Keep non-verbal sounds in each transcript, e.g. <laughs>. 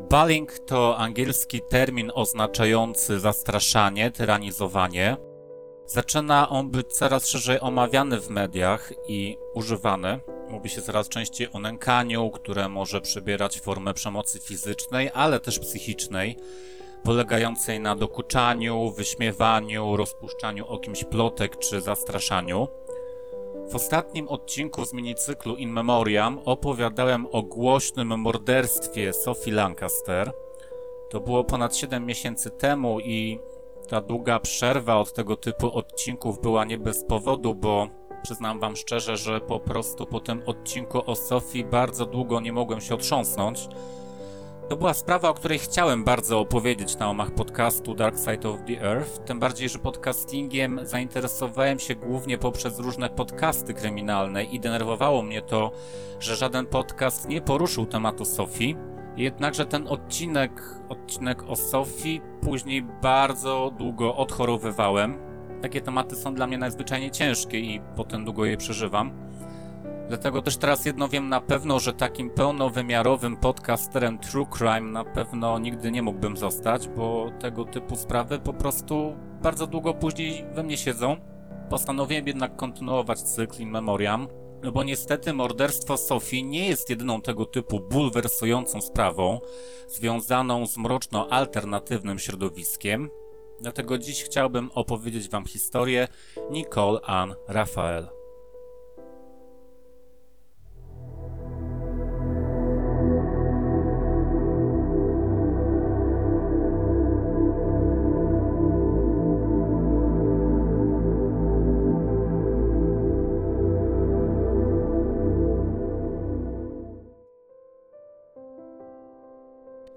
Bullying to angielski termin oznaczający zastraszanie, tyranizowanie. Zaczyna on być coraz szerzej omawiany w mediach i używany. Mówi się coraz częściej o nękaniu, które może przybierać formę przemocy fizycznej, ale też psychicznej, polegającej na dokuczaniu, wyśmiewaniu, rozpuszczaniu o kimś plotek czy zastraszaniu. W ostatnim odcinku z minicyklu In Memoriam opowiadałem o głośnym morderstwie Sophie Lancaster. To było ponad 7 miesięcy temu i ta długa przerwa od tego typu odcinków była nie bez powodu, bo przyznam wam szczerze, że po prostu po tym odcinku o Sophie bardzo długo nie mogłem się otrząsnąć. To była sprawa, o której chciałem bardzo opowiedzieć na omach podcastu Dark Side of the Earth, tym bardziej, że podcastingiem zainteresowałem się głównie poprzez różne podcasty kryminalne i denerwowało mnie to, że żaden podcast nie poruszył tematu Sofii. Jednakże ten odcinek, odcinek o Sofii, później bardzo długo odchorowywałem. Takie tematy są dla mnie najzwyczajniej ciężkie i potem długo je przeżywam. Dlatego też teraz jedno wiem na pewno, że takim pełnowymiarowym podcasterem True Crime na pewno nigdy nie mógłbym zostać, bo tego typu sprawy po prostu bardzo długo później we mnie siedzą. Postanowiłem jednak kontynuować cykl In Memoriam, no bo niestety morderstwo Sofii nie jest jedyną tego typu bulwersującą sprawą związaną z mroczno-alternatywnym środowiskiem. Dlatego dziś chciałbym opowiedzieć Wam historię Nicole Ann Raphael.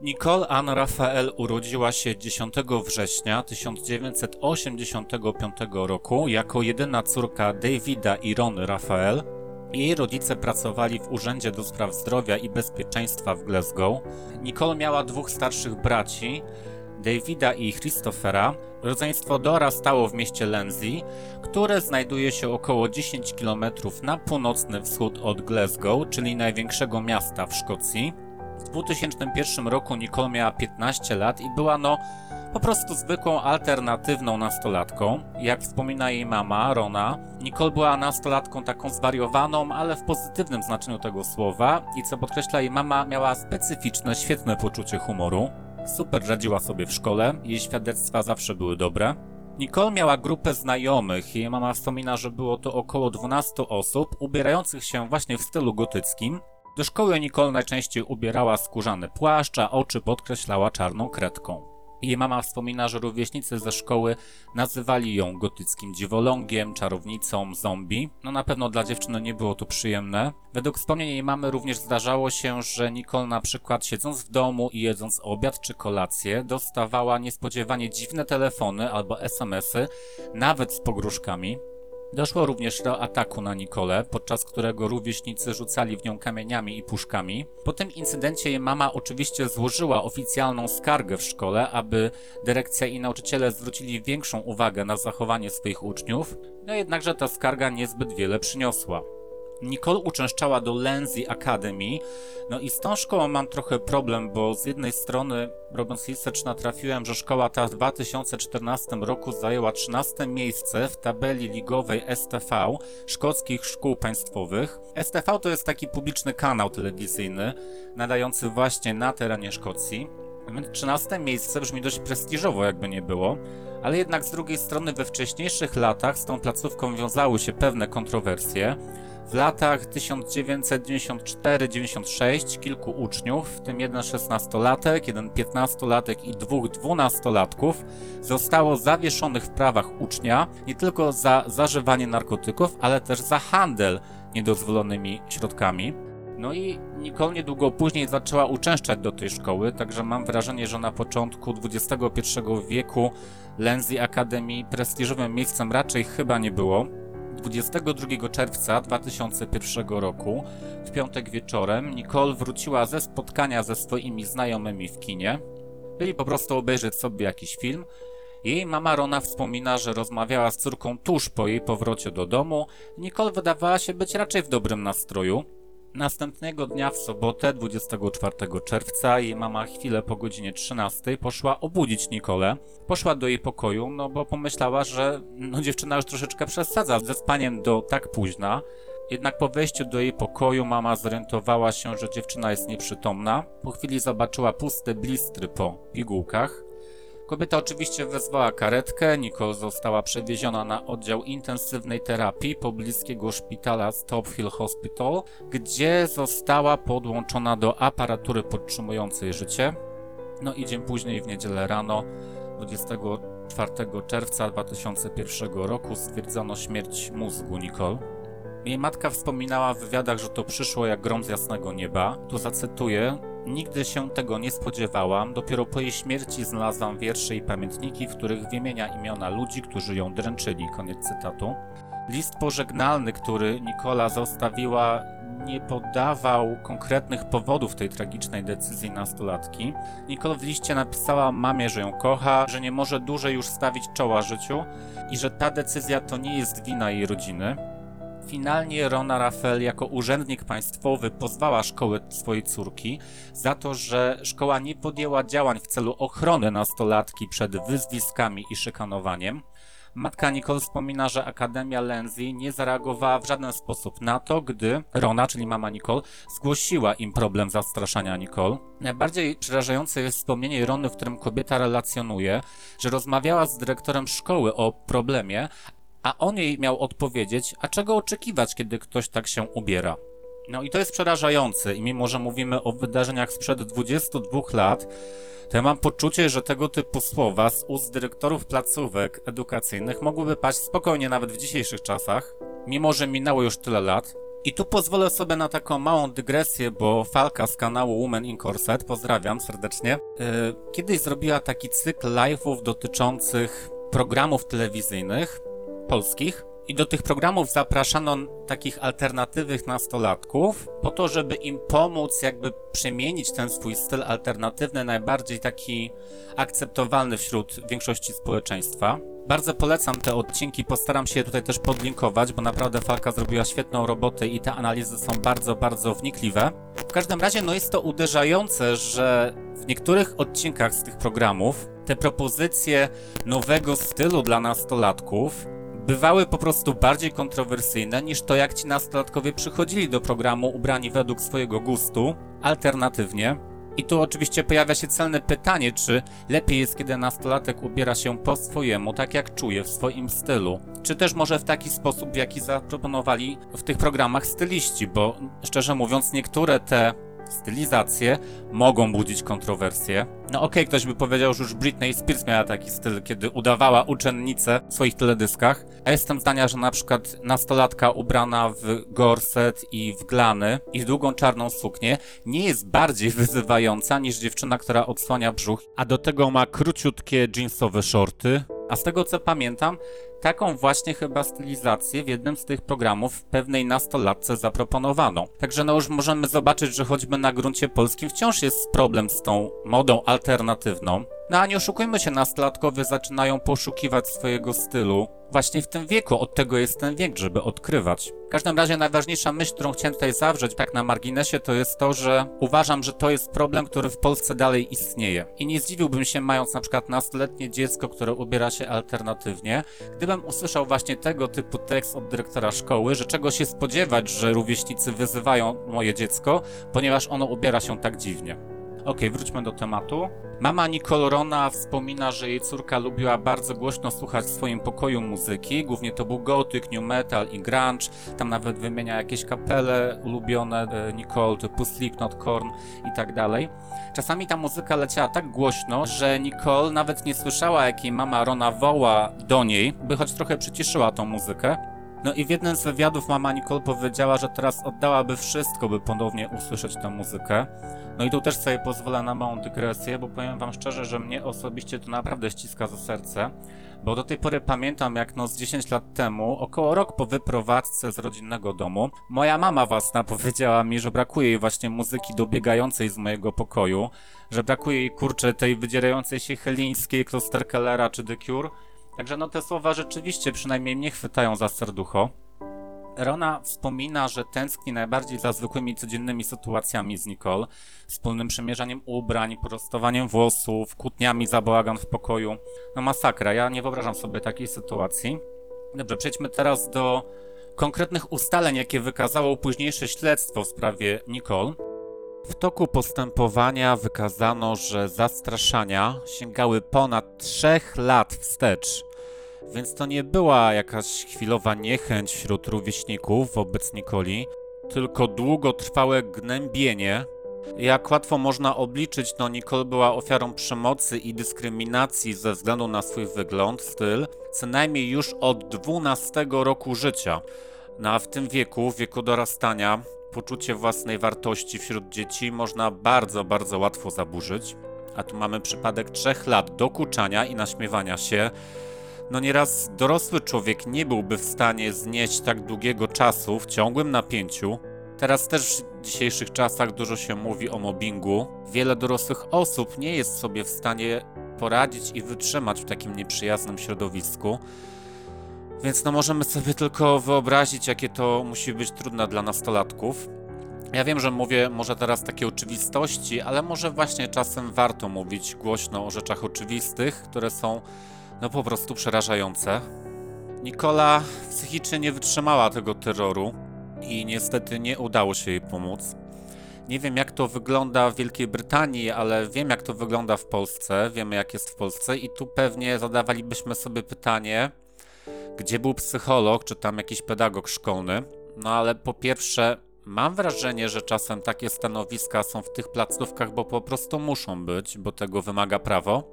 Nicole Ann Raphael urodziła się 10 września 1985 roku jako jedyna córka Davida i Rony Raphael. Jej rodzice pracowali w Urzędzie do Spraw Zdrowia i Bezpieczeństwa w Glasgow. Nicole miała dwóch starszych braci, Davida i Christophera. Rodzeństwo dorastało w mieście Lenzie, które znajduje się około 10 km na północny wschód od Glasgow, czyli największego miasta w Szkocji. W 2001 roku Nicole miała 15 lat i była no po prostu zwykłą alternatywną nastolatką. Jak wspomina jej mama, Rona, Nicole była nastolatką taką zwariowaną, ale w pozytywnym znaczeniu tego słowa i co podkreśla jej mama, miała specyficzne, świetne poczucie humoru. Super radziła sobie w szkole, jej świadectwa zawsze były dobre. Nicole miała grupę znajomych. Jej mama wspomina, że było to około 12 osób, ubierających się właśnie w stylu gotyckim. Do szkoły Nicole najczęściej ubierała skórzany płaszcz, a oczy podkreślała czarną kredką. Jej mama wspomina, że rówieśnicy ze szkoły nazywali ją gotyckim dziwolągiem, czarownicą, zombie. No na pewno dla dziewczyny nie było to przyjemne. Według wspomnień jej mamy również zdarzało się, że Nicole na przykład siedząc w domu i jedząc obiad czy kolację, dostawała niespodziewanie dziwne telefony albo SMSy, nawet z pogróżkami. Doszło również do ataku na Nikolę, podczas którego rówieśnicy rzucali w nią kamieniami i puszkami. Po tym incydencie jej mama oczywiście złożyła oficjalną skargę w szkole, aby dyrekcja i nauczyciele zwrócili większą uwagę na zachowanie swoich uczniów, no jednakże ta skarga niezbyt wiele przyniosła. Nicole uczęszczała do Lenzie Academy, no i z tą szkołą mam trochę problem, bo z jednej strony, robiąc research, natrafiłem, że szkoła ta w 2014 roku zajęła 13 miejsce w tabeli ligowej STV, Szkockich Szkół Państwowych. STV to jest taki publiczny kanał telewizyjny, nadający właśnie na terenie Szkocji. Więc 13 miejsce brzmi dość prestiżowo, jakby nie było, ale jednak z drugiej strony we wcześniejszych latach z tą placówką wiązały się pewne kontrowersje. W latach 1994-96 kilku uczniów, w tym jeden szesnastolatek, jeden piętnastolatek i dwóch dwunastolatków, zostało zawieszonych w prawach ucznia nie tylko za zażywanie narkotyków, ale też za handel niedozwolonymi środkami. No i Nicole niedługo później zaczęła uczęszczać do tej szkoły, także mam wrażenie, że na początku XXI wieku Lenzie Academy prestiżowym miejscem raczej chyba nie było. 22 czerwca 2001 roku, w piątek wieczorem, Nicole wróciła ze spotkania ze swoimi znajomymi w kinie. Byli po prostu obejrzeć sobie jakiś film. Jej mama Rona wspomina, że rozmawiała z córką tuż po jej powrocie do domu. Nicole wydawała się być raczej w dobrym nastroju. Następnego dnia w sobotę, 24 czerwca, jej mama chwilę po godzinie 13 poszła obudzić Nikolę. Poszła do jej pokoju, no bo pomyślała, że no, dziewczyna już troszeczkę przesadza ze spaniem do tak późna. Jednak po wejściu do jej pokoju mama zorientowała się, że dziewczyna jest nieprzytomna. Po chwili zobaczyła puste blistry po pigułkach. Kobieta oczywiście wezwała karetkę, Nicole została przewieziona na oddział intensywnej terapii pobliskiego szpitala Stop Hill Hospital, gdzie została podłączona do aparatury podtrzymującej życie. No i dzień później, w niedzielę rano, 24 czerwca 2001 roku, stwierdzono śmierć mózgu Nicole. Jej matka wspominała w wywiadach, że to przyszło jak grom z jasnego nieba. Tu zacytuję: Nigdy się tego nie spodziewałam. Dopiero po jej śmierci znalazłam wiersze i pamiętniki, w których wymienia imiona ludzi, którzy ją dręczyli. Koniec cytatu. List pożegnalny, który Nikola zostawiła, nie podawał konkretnych powodów tej tragicznej decyzji nastolatki. Nicole w liście napisała mamie, że ją kocha, że nie może dłużej już stawić czoła życiu i że ta decyzja to nie jest wina jej rodziny. Finalnie Rona Rafael jako urzędnik państwowy pozwała szkołę swojej córki za to, że szkoła nie podjęła działań w celu ochrony nastolatki przed wyzwiskami i szykanowaniem. Matka Nicole wspomina, że Akademia Lenzi nie zareagowała w żaden sposób na to, gdy Rona, czyli mama Nicole, zgłosiła im problem zastraszania Nicole. Najbardziej przerażające jest wspomnienie Rony, w którym kobieta relacjonuje, że rozmawiała z dyrektorem szkoły o problemie, a on jej miał odpowiedzieć, a czego oczekiwać, kiedy ktoś tak się ubiera. No i to jest przerażające i mimo, że mówimy o wydarzeniach sprzed 22 lat, to ja mam poczucie, że tego typu słowa z ust dyrektorów placówek edukacyjnych mogłyby paść spokojnie nawet w dzisiejszych czasach, mimo że minęło już tyle lat. I tu pozwolę sobie na taką małą dygresję, bo Falka z kanału Women in Corset, pozdrawiam serdecznie, yy, kiedyś zrobiła taki cykl live'ów dotyczących programów telewizyjnych, polskich. I do tych programów zapraszano takich alternatywnych nastolatków, po to, żeby im pomóc, jakby przemienić ten swój styl alternatywny, najbardziej taki akceptowalny wśród większości społeczeństwa. Bardzo polecam te odcinki, postaram się je tutaj też podlinkować, bo naprawdę Falka zrobiła świetną robotę i te analizy są bardzo, bardzo wnikliwe. W każdym razie, no jest to uderzające, że w niektórych odcinkach z tych programów te propozycje nowego stylu dla nastolatków bywały po prostu bardziej kontrowersyjne niż to, jak ci nastolatkowie przychodzili do programu ubrani według swojego gustu, alternatywnie. I tu oczywiście pojawia się celne pytanie, czy lepiej jest, kiedy nastolatek ubiera się po swojemu, tak jak czuje, w swoim stylu. Czy też może w taki sposób, w jaki zaproponowali w tych programach styliści, bo szczerze mówiąc, niektóre te stylizacje mogą budzić kontrowersje. No okej, okay, ktoś by powiedział, że już Britney Spears miała taki styl, kiedy udawała uczennicę w swoich teledyskach. A jestem zdania, że na przykład nastolatka ubrana w gorset i w glany i w długą czarną suknię nie jest bardziej <laughs> wyzywająca niż dziewczyna, która odsłania brzuch, a do tego ma króciutkie jeansowe shorty, a z tego co pamiętam, taką właśnie chyba stylizację w jednym z tych programów pewnej nastolatce zaproponowano. Także no już możemy zobaczyć, że choćby na gruncie polskim wciąż jest problem z tą modą alternatywną. No a nie oszukujmy się, nastolatkowie zaczynają poszukiwać swojego stylu. Właśnie w tym wieku, od tego jest ten wiek, żeby odkrywać. W każdym razie najważniejsza myśl, którą chciałem tutaj zawrzeć, tak na marginesie, to jest to, że uważam, że to jest problem, który w Polsce dalej istnieje. I nie zdziwiłbym się, mając na przykład nastoletnie dziecko, które ubiera się alternatywnie, gdybym usłyszał właśnie tego typu tekst od dyrektora szkoły, że czego się spodziewać, że rówieśnicy wyzywają moje dziecko, ponieważ ono ubiera się tak dziwnie. Ok, wróćmy do tematu. Mama Nicole Rona wspomina, że jej córka lubiła bardzo głośno słuchać w swoim pokoju muzyki. Głównie to był gothic, new metal i grunge. Tam nawet wymienia jakieś kapele ulubione e, Nicole, typu Slipknot, Korn i tak dalej. Czasami ta muzyka leciała tak głośno, że Nicole nawet nie słyszała, jak jej mama Rona woła do niej, by choć trochę przyciszyła tą muzykę. No i w jednym z wywiadów mama Nicole powiedziała, że teraz oddałaby wszystko, by ponownie usłyszeć tę muzykę. No i tu też sobie pozwolę na małą dygresję, bo powiem wam szczerze, że mnie osobiście to naprawdę ściska za serce, bo do tej pory pamiętam jak no z 10 lat temu, około rok po wyprowadzce z rodzinnego domu, moja mama własna powiedziała mi, że brakuje jej właśnie muzyki dobiegającej z mojego pokoju, że brakuje jej kurczę tej wydzierającej się helińskiej Klosterkellera czy The Cure, Także no te słowa rzeczywiście przynajmniej mnie chwytają za serducho. Rona wspomina, że tęskni najbardziej za zwykłymi codziennymi sytuacjami z Nicole, wspólnym przemierzaniem ubrań, prostowaniem włosów, kłótniami za bałagan w pokoju. No masakra, ja nie wyobrażam sobie takiej sytuacji. Dobrze, przejdźmy teraz do konkretnych ustaleń, jakie wykazało późniejsze śledztwo w sprawie Nicole. W toku postępowania wykazano, że zastraszania sięgały ponad trzech lat wstecz, więc to nie była jakaś chwilowa niechęć wśród rówieśników wobec Nikoli, tylko długotrwałe gnębienie. Jak łatwo można obliczyć, no Nicole była ofiarą przemocy i dyskryminacji ze względu na swój wygląd, styl, co najmniej już od 12 roku życia. No a w tym wieku, wieku dorastania, poczucie własnej wartości wśród dzieci można bardzo, bardzo łatwo zaburzyć. A tu mamy przypadek trzech lat dokuczania i naśmiewania się. No nieraz dorosły człowiek nie byłby w stanie znieść tak długiego czasu w ciągłym napięciu. Teraz też w dzisiejszych czasach dużo się mówi o mobbingu. Wiele dorosłych osób nie jest sobie w stanie poradzić i wytrzymać w takim nieprzyjaznym środowisku. Więc no możemy sobie tylko wyobrazić, jakie to musi być trudne dla nastolatków. Ja wiem, że mówię może teraz takie oczywistości, ale może właśnie czasem warto mówić głośno o rzeczach oczywistych, które są no po prostu przerażające. Nikola psychicznie nie wytrzymała tego terroru i niestety nie udało się jej pomóc. Nie wiem, jak to wygląda w Wielkiej Brytanii, ale wiem, jak to wygląda w Polsce. Wiemy, jak jest w Polsce, i tu pewnie zadawalibyśmy sobie pytanie, gdzie był psycholog, czy tam jakiś pedagog szkolny. No ale po pierwsze, mam wrażenie, że czasem takie stanowiska są w tych placówkach, bo po prostu muszą być, bo tego wymaga prawo.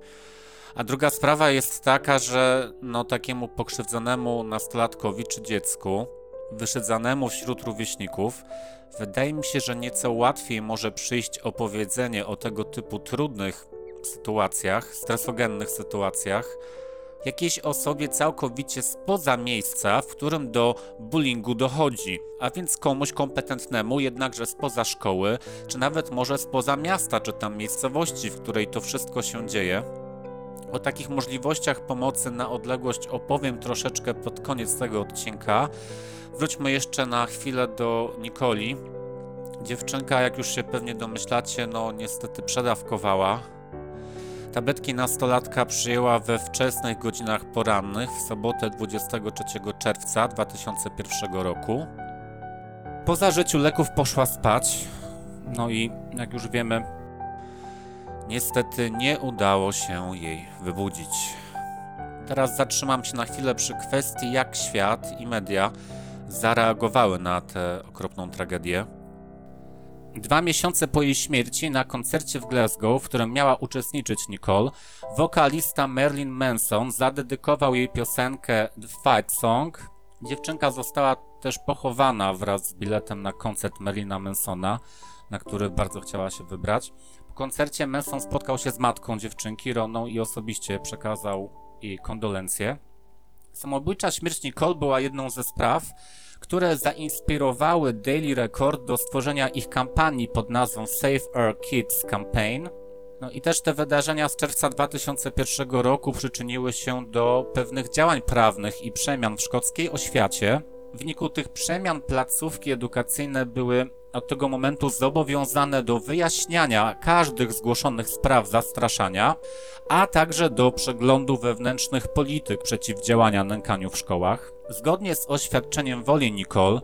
A druga sprawa jest taka, że no takiemu pokrzywdzonemu nastolatkowi czy dziecku, wyszydzanemu wśród rówieśników, wydaje mi się, że nieco łatwiej może przyjść opowiedzenie o tego typu trudnych sytuacjach, stresogennych sytuacjach, jakiejś osobie całkowicie spoza miejsca, w którym do bullyingu dochodzi, a więc komuś kompetentnemu, jednakże spoza szkoły, czy nawet może spoza miasta, czy tam miejscowości, w której to wszystko się dzieje. O takich możliwościach pomocy na odległość opowiem troszeczkę pod koniec tego odcinka. Wróćmy jeszcze na chwilę do Nikoli. Dziewczynka, jak już się pewnie domyślacie, no niestety przedawkowała. Tabletki nastolatka przyjęła we wczesnych godzinach porannych w sobotę 23 czerwca 2001 roku. Po zażyciu leków poszła spać. No i jak już wiemy, niestety nie udało się jej wybudzić. Teraz zatrzymam się na chwilę przy kwestii, jak świat i media zareagowały na tę okropną tragedię. Dwa miesiące po jej śmierci na koncercie w Glasgow, w którym miała uczestniczyć Nicole, wokalista Marilyn Manson zadedykował jej piosenkę The Fight Song. Dziewczynka została też pochowana wraz z biletem na koncert Marilyna Mansona, na który bardzo chciała się wybrać. Po koncercie Manson spotkał się z matką dziewczynki, Roną, i osobiście przekazał jej kondolencje. Samobójcza śmierć Nicole była jedną ze spraw, które zainspirowały Daily Record do stworzenia ich kampanii pod nazwą Save Our Kids Campaign. No i też te wydarzenia z czerwca 2001 roku przyczyniły się do pewnych działań prawnych i przemian w szkockiej oświacie. W wyniku tych przemian placówki edukacyjne były od tego momentu zobowiązane do wyjaśniania każdych zgłoszonych spraw zastraszania, a także do przeglądu wewnętrznych polityk przeciwdziałania nękaniu w szkołach. Zgodnie z oświadczeniem woli Nicole,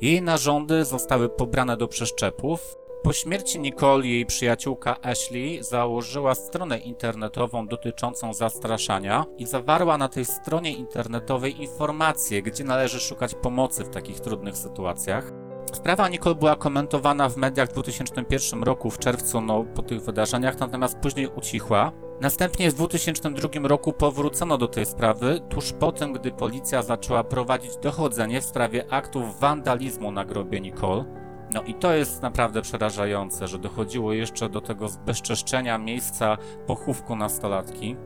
jej narządy zostały pobrane do przeszczepów. Po śmierci Nicole jej przyjaciółka Ashley założyła stronę internetową dotyczącą zastraszania i zawarła na tej stronie internetowej informacje, gdzie należy szukać pomocy w takich trudnych sytuacjach. Sprawa Nicole była komentowana w mediach w 2001 roku, w czerwcu, no, po tych wydarzeniach, natomiast później ucichła. Następnie w 2002 roku powrócono do tej sprawy, tuż po tym, gdy policja zaczęła prowadzić dochodzenie w sprawie aktów wandalizmu na grobie Nicole. No i to jest naprawdę przerażające, że dochodziło jeszcze do tego zbezczeszczenia miejsca pochówku nastolatki.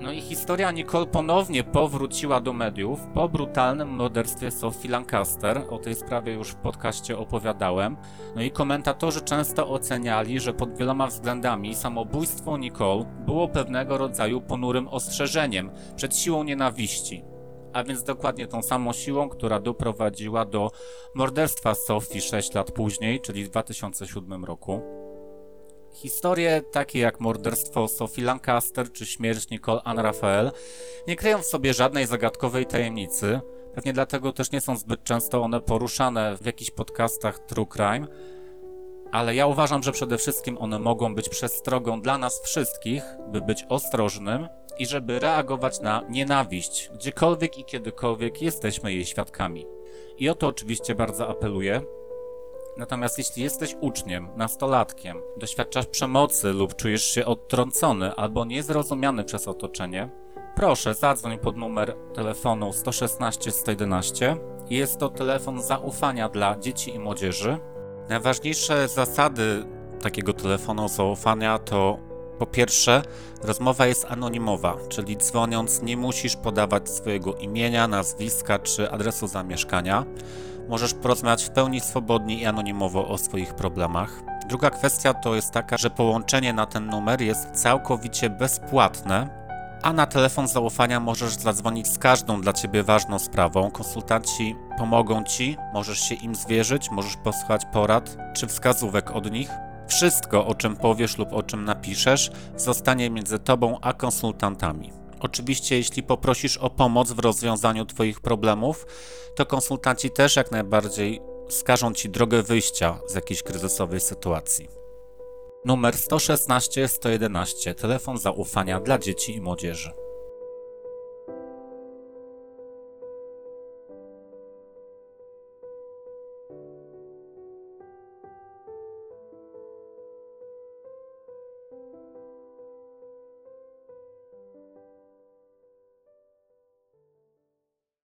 No i historia Nicole ponownie powróciła do mediów po brutalnym morderstwie Sophie Lancaster. O tej sprawie już w podcaście opowiadałem. No i komentatorzy często oceniali, że pod wieloma względami samobójstwo Nicole było pewnego rodzaju ponurym ostrzeżeniem przed siłą nienawiści. A więc dokładnie tą samą siłą, która doprowadziła do morderstwa Sophie 6 lat później, czyli w 2007 roku. Historie takie jak morderstwo Sophie Lancaster czy śmierć Nicole Ann Raphael nie kryją w sobie żadnej zagadkowej tajemnicy. Pewnie dlatego też nie są zbyt często one poruszane w jakichś podcastach True Crime. Ale ja uważam, że przede wszystkim one mogą być przestrogą dla nas wszystkich, by być ostrożnym i żeby reagować na nienawiść, gdziekolwiek i kiedykolwiek jesteśmy jej świadkami. I o to oczywiście bardzo apeluję. Natomiast jeśli jesteś uczniem, nastolatkiem, doświadczasz przemocy lub czujesz się odtrącony albo niezrozumiany przez otoczenie, proszę zadzwoń pod numer telefonu 116 111. Jest to telefon zaufania dla dzieci i młodzieży. Najważniejsze zasady takiego telefonu zaufania to po pierwsze, rozmowa jest anonimowa, czyli dzwoniąc nie musisz podawać swojego imienia, nazwiska czy adresu zamieszkania. Możesz porozmawiać w pełni swobodnie i anonimowo o swoich problemach. Druga kwestia to jest taka, że połączenie na ten numer jest całkowicie bezpłatne, a na telefon zaufania możesz zadzwonić z każdą dla ciebie ważną sprawą. Konsultanci pomogą ci, możesz się im zwierzyć, możesz posłuchać porad czy wskazówek od nich. Wszystko, o czym powiesz lub o czym napiszesz, zostanie między tobą a konsultantami. Oczywiście, jeśli poprosisz o pomoc w rozwiązaniu Twoich problemów, to konsultanci też jak najbardziej wskażą Ci drogę wyjścia z jakiejś kryzysowej sytuacji. Numer 116 111 telefon zaufania dla dzieci i młodzieży.